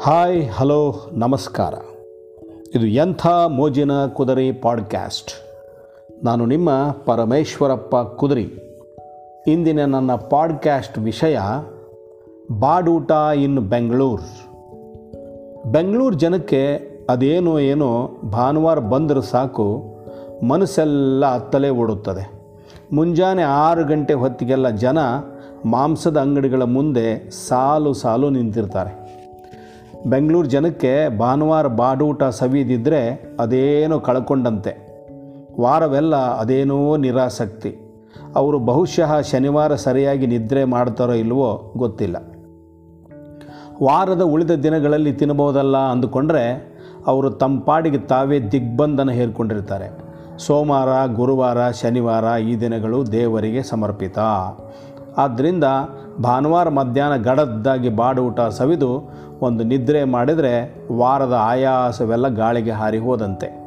Hi, hello, ನಮಸ್ಕಾರ. ಇದು ಎಂಥ ಮೋಜಿನ ಕುದುರೆ ಪಾಡ್ಕ್ಯಾಸ್ಟ್. ನಾನು ನಿಮ್ಮ ಪರಮೇಶ್ವರಪ್ಪ ಕುದುರಿ. ಇಂದಿನ ನನ್ನ ಪಾಡ್ಕ್ಯಾಸ್ಟ್ ವಿಷಯ, ಬಾಡೂಟ ಇನ್ ಬೆಂಗಳೂರು. ಬೆಂಗಳೂರು ಜನಕ್ಕೆ ಅದೇನೋ ಏನೋ ಭಾನುವಾರ ಬಂದರೂ ಸಾಕು, ಮನಸ್ಸೆಲ್ಲ ಅತ್ತಲೇ ಓಡುತ್ತದೆ. ಮುಂಜಾನೆ ಆರು ಗಂಟೆ ಹೊತ್ತಿಗೆಲ್ಲ ಜನ ಮಾಂಸದ ಅಂಗಡಿಗಳ ಮುಂದೆ ಸಾಲು ಸಾಲು ನಿಂತಿರ್ತಾರೆ. ಬೆಂಗಳೂರು ಜನಕ್ಕೆ ಭಾನುವಾರ ಬಾಡೂಟ ಸವಿದಿದ್ದರೆ ಅದೇನೋ ಕಳ್ಕೊಂಡಂತೆ. ವಾರವೆಲ್ಲ ಅದೇನೋ ನಿರಾಸಕ್ತಿ. ಅವರು ಬಹುಶಃ ಶನಿವಾರ ಸರಿಯಾಗಿ ನಿದ್ರೆ ಮಾಡ್ತಾರೋ ಇಲ್ವೋ ಗೊತ್ತಿಲ್ಲ. ವಾರದ ಉಳಿದ ದಿನಗಳಲ್ಲಿ ತಿನ್ನಬಹುದಲ್ಲ ಅಂದುಕೊಂಡ್ರೆ ಅವರು ತಮ್ಮ ಪಾಡಿಗೆ ತಾವೇ ದಿಗ್ಬಂಧನ ಹೇರ್ಕೊಂಡಿರ್ತಾರೆ. ಸೋಮವಾರ, ಗುರುವಾರ, ಶನಿವಾರ ಈ ದಿನಗಳು ದೇವರಿಗೆ ಸಮರ್ಪಿತ. ಆದ್ದರಿಂದ ಭಾನುವಾರ ಮಧ್ಯಾಹ್ನ ಗಡದ್ದಾಗಿ ಬಾಡೂಟ ಸವಿದು ಒಂದು ನಿದ್ರೆ ಮಾಡಿದರೆ ವಾರದ ಆಯಾಸವೆಲ್ಲ ಗಾಳಿಗೆ ಹಾರಿ ಹೋದಂತೆ.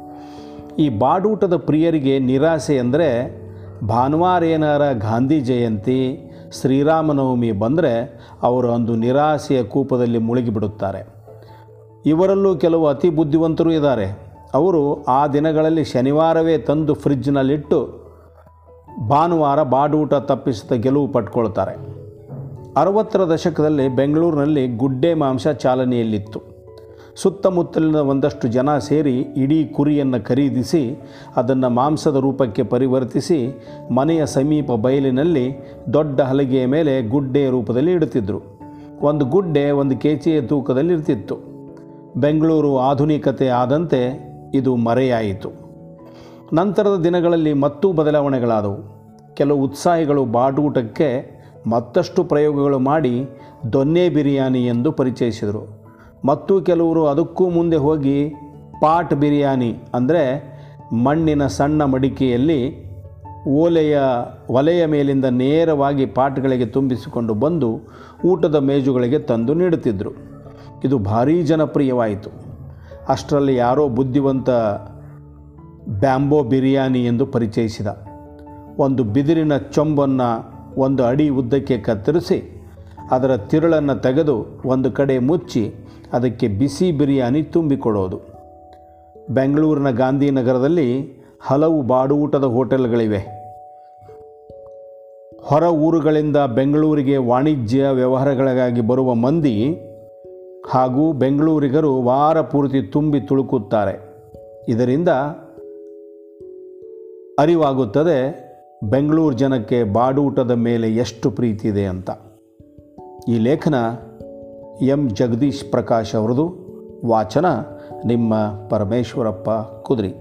ಈ ಬಾಡೂಟದ ಪ್ರಿಯರಿಗೆ ನಿರಾಸೆ ಅಂದರೆ ಭಾನುವಾರ ಏನಾರ ಗಾಂಧಿ ಜಯಂತಿ, ಶ್ರೀರಾಮನವಮಿ ಬಂದರೆ ಅವರು ಒಂದು ನಿರಾಸೆಯ ಕೂಪದಲ್ಲಿ ಮುಳುಗಿಬಿಡುತ್ತಾರೆ. ಇವರಲ್ಲೂ ಕೆಲವು ಅತಿ ಬುದ್ಧಿವಂತರು ಇದ್ದಾರೆ. ಅವರು ಆ ದಿನಗಳಲ್ಲಿ ಶನಿವಾರವೇ ತಂದು ಫ್ರಿಜ್ನಲ್ಲಿಟ್ಟು ಭಾನುವಾರ ಬಾಡೂಟ ತಪ್ಪಿಸಿದ ಗೆಲುವು ಪಟ್ಕೊಳ್ತಾರೆ ಅರವತ್ತರ ದಶಕದಲ್ಲಿ ಬೆಂಗಳೂರಿನಲ್ಲಿ ಗುಡ್ಡೆ ಮಾಂಸ ಚಾಲನೆಯಲ್ಲಿತ್ತು. ಸುತ್ತಮುತ್ತಲಿನ ಒಂದಷ್ಟು ಜನ ಸೇರಿ ಇಡೀ ಕುರಿಯನ್ನು ಖರೀದಿಸಿ, ಅದನ್ನು ಮಾಂಸದ ರೂಪಕ್ಕೆ ಪರಿವರ್ತಿಸಿ, ಮನೆಯ ಸಮೀಪ ಬಯಲಿನಲ್ಲಿ ದೊಡ್ಡ ಹಲಗೆಯ ಮೇಲೆ ಗುಡ್ಡೆ ರೂಪದಲ್ಲಿ ಇಡುತ್ತಿದ್ದರು ಒಂದು ಗುಡ್ಡೆ ಒಂದು ತೂಕದಲ್ಲಿ ಇರ್ತಿತ್ತು ಬೆಂಗಳೂರು ಆಧುನಿಕತೆ ಆದಂತೆ ಇದು ಮರೆಯಾಯಿತು. ನಂತರದ ದಿನಗಳಲ್ಲಿ ಮತ್ತೂ ಬದಲಾವಣೆಗಳಾದವು. ಕೆಲವು ಉತ್ಸಾಹಿಗಳು ಬಾಡೂಟಕ್ಕೆ ಮತ್ತಷ್ಟು ಪ್ರಯೋಗಗಳು ಮಾಡಿ ದೊನ್ನೆ ಬಿರಿಯಾನಿ ಎಂದು ಪರಿಚಯಿಸಿದರು. ಮತ್ತು ಕೆಲವರು ಅದಕ್ಕೂ ಮುಂದೆ ಹೋಗಿ ಪಾಟ್ ಬಿರಿಯಾನಿ ಅಂದರೆ ಮಣ್ಣಿನ ಸಣ್ಣ ಮಡಿಕೆಯಲ್ಲಿ ಓಲೆಯ ಒಲೆಯ ಮೇಲಿಂದ ನೇರವಾಗಿ ಪಾಟ್ಗಳಿಗೆ ತುಂಬಿಸಿಕೊಂಡು ಬಂದು ಊಟದ ಮೇಜುಗಳಿಗೆ ತಂದು ನೀಡುತ್ತಿದ್ದರು ಇದು ಭಾರೀ ಜನಪ್ರಿಯವಾಯಿತು. ಅಷ್ಟರಲ್ಲಿ ಯಾರೋ ಬುದ್ಧಿವಂತ ಬ್ಯಾಂಬೋ ಬಿರಿಯಾನಿ ಎಂದು ಪರಿಚಯಿಸಿದ. ಒಂದು ಬಿದಿರಿನ ಚೊಂಬನ್ನು ಒಂದು ಅಡಿ ಉದ್ದಕ್ಕೆ ಕತ್ತರಿಸಿ, ಅದರ ತಿರುಳನ್ನು ತೆಗೆದು ಒಂದು ಕಡೆ ಮುಚ್ಚಿ ಅದಕ್ಕೆ ಬಿಸಿ ಬಿರಿಯಾನಿ ತುಂಬಿಕೊಡೋದು. ಬೆಂಗಳೂರಿನ ಗಾಂಧಿನಗರದಲ್ಲಿ ಹಲವು ಬಾಡೂಟದ ಹೋಟೆಲ್ಗಳಿವೆ. ಹೊರ ಊರುಗಳಿಂದ ಬೆಂಗಳೂರಿಗೆ ವಾಣಿಜ್ಯ ವ್ಯವಹಾರಗಳಿಗಾಗಿ ಬರುವ ಮಂದಿ ಹಾಗೂ ಬೆಂಗಳೂರಿಗರು ವಾರ ಪೂರ್ತಿ ತುಂಬಿ ತುಳುಕುತ್ತಾರೆ. ಇದರಿಂದ ಅರಿವಾಗುತ್ತದೆ, ಬೆಂಗಳೂರು ಜನಕ್ಕೆ ಬಾಡೂಟದ ಮೇಲೆ ಎಷ್ಟು ಪ್ರೀತಿ ಇದೆ ಅಂತ. ಈ ಲೇಖನ ಎಂ. ಜಗದೀಶ್ ಪ್ರಕಾಶ್ ಅವರದು ವಾಚನ ನಿಮ್ಮ ಪರಮೇಶ್ವರಪ್ಪ ಕುದ್ರಿ.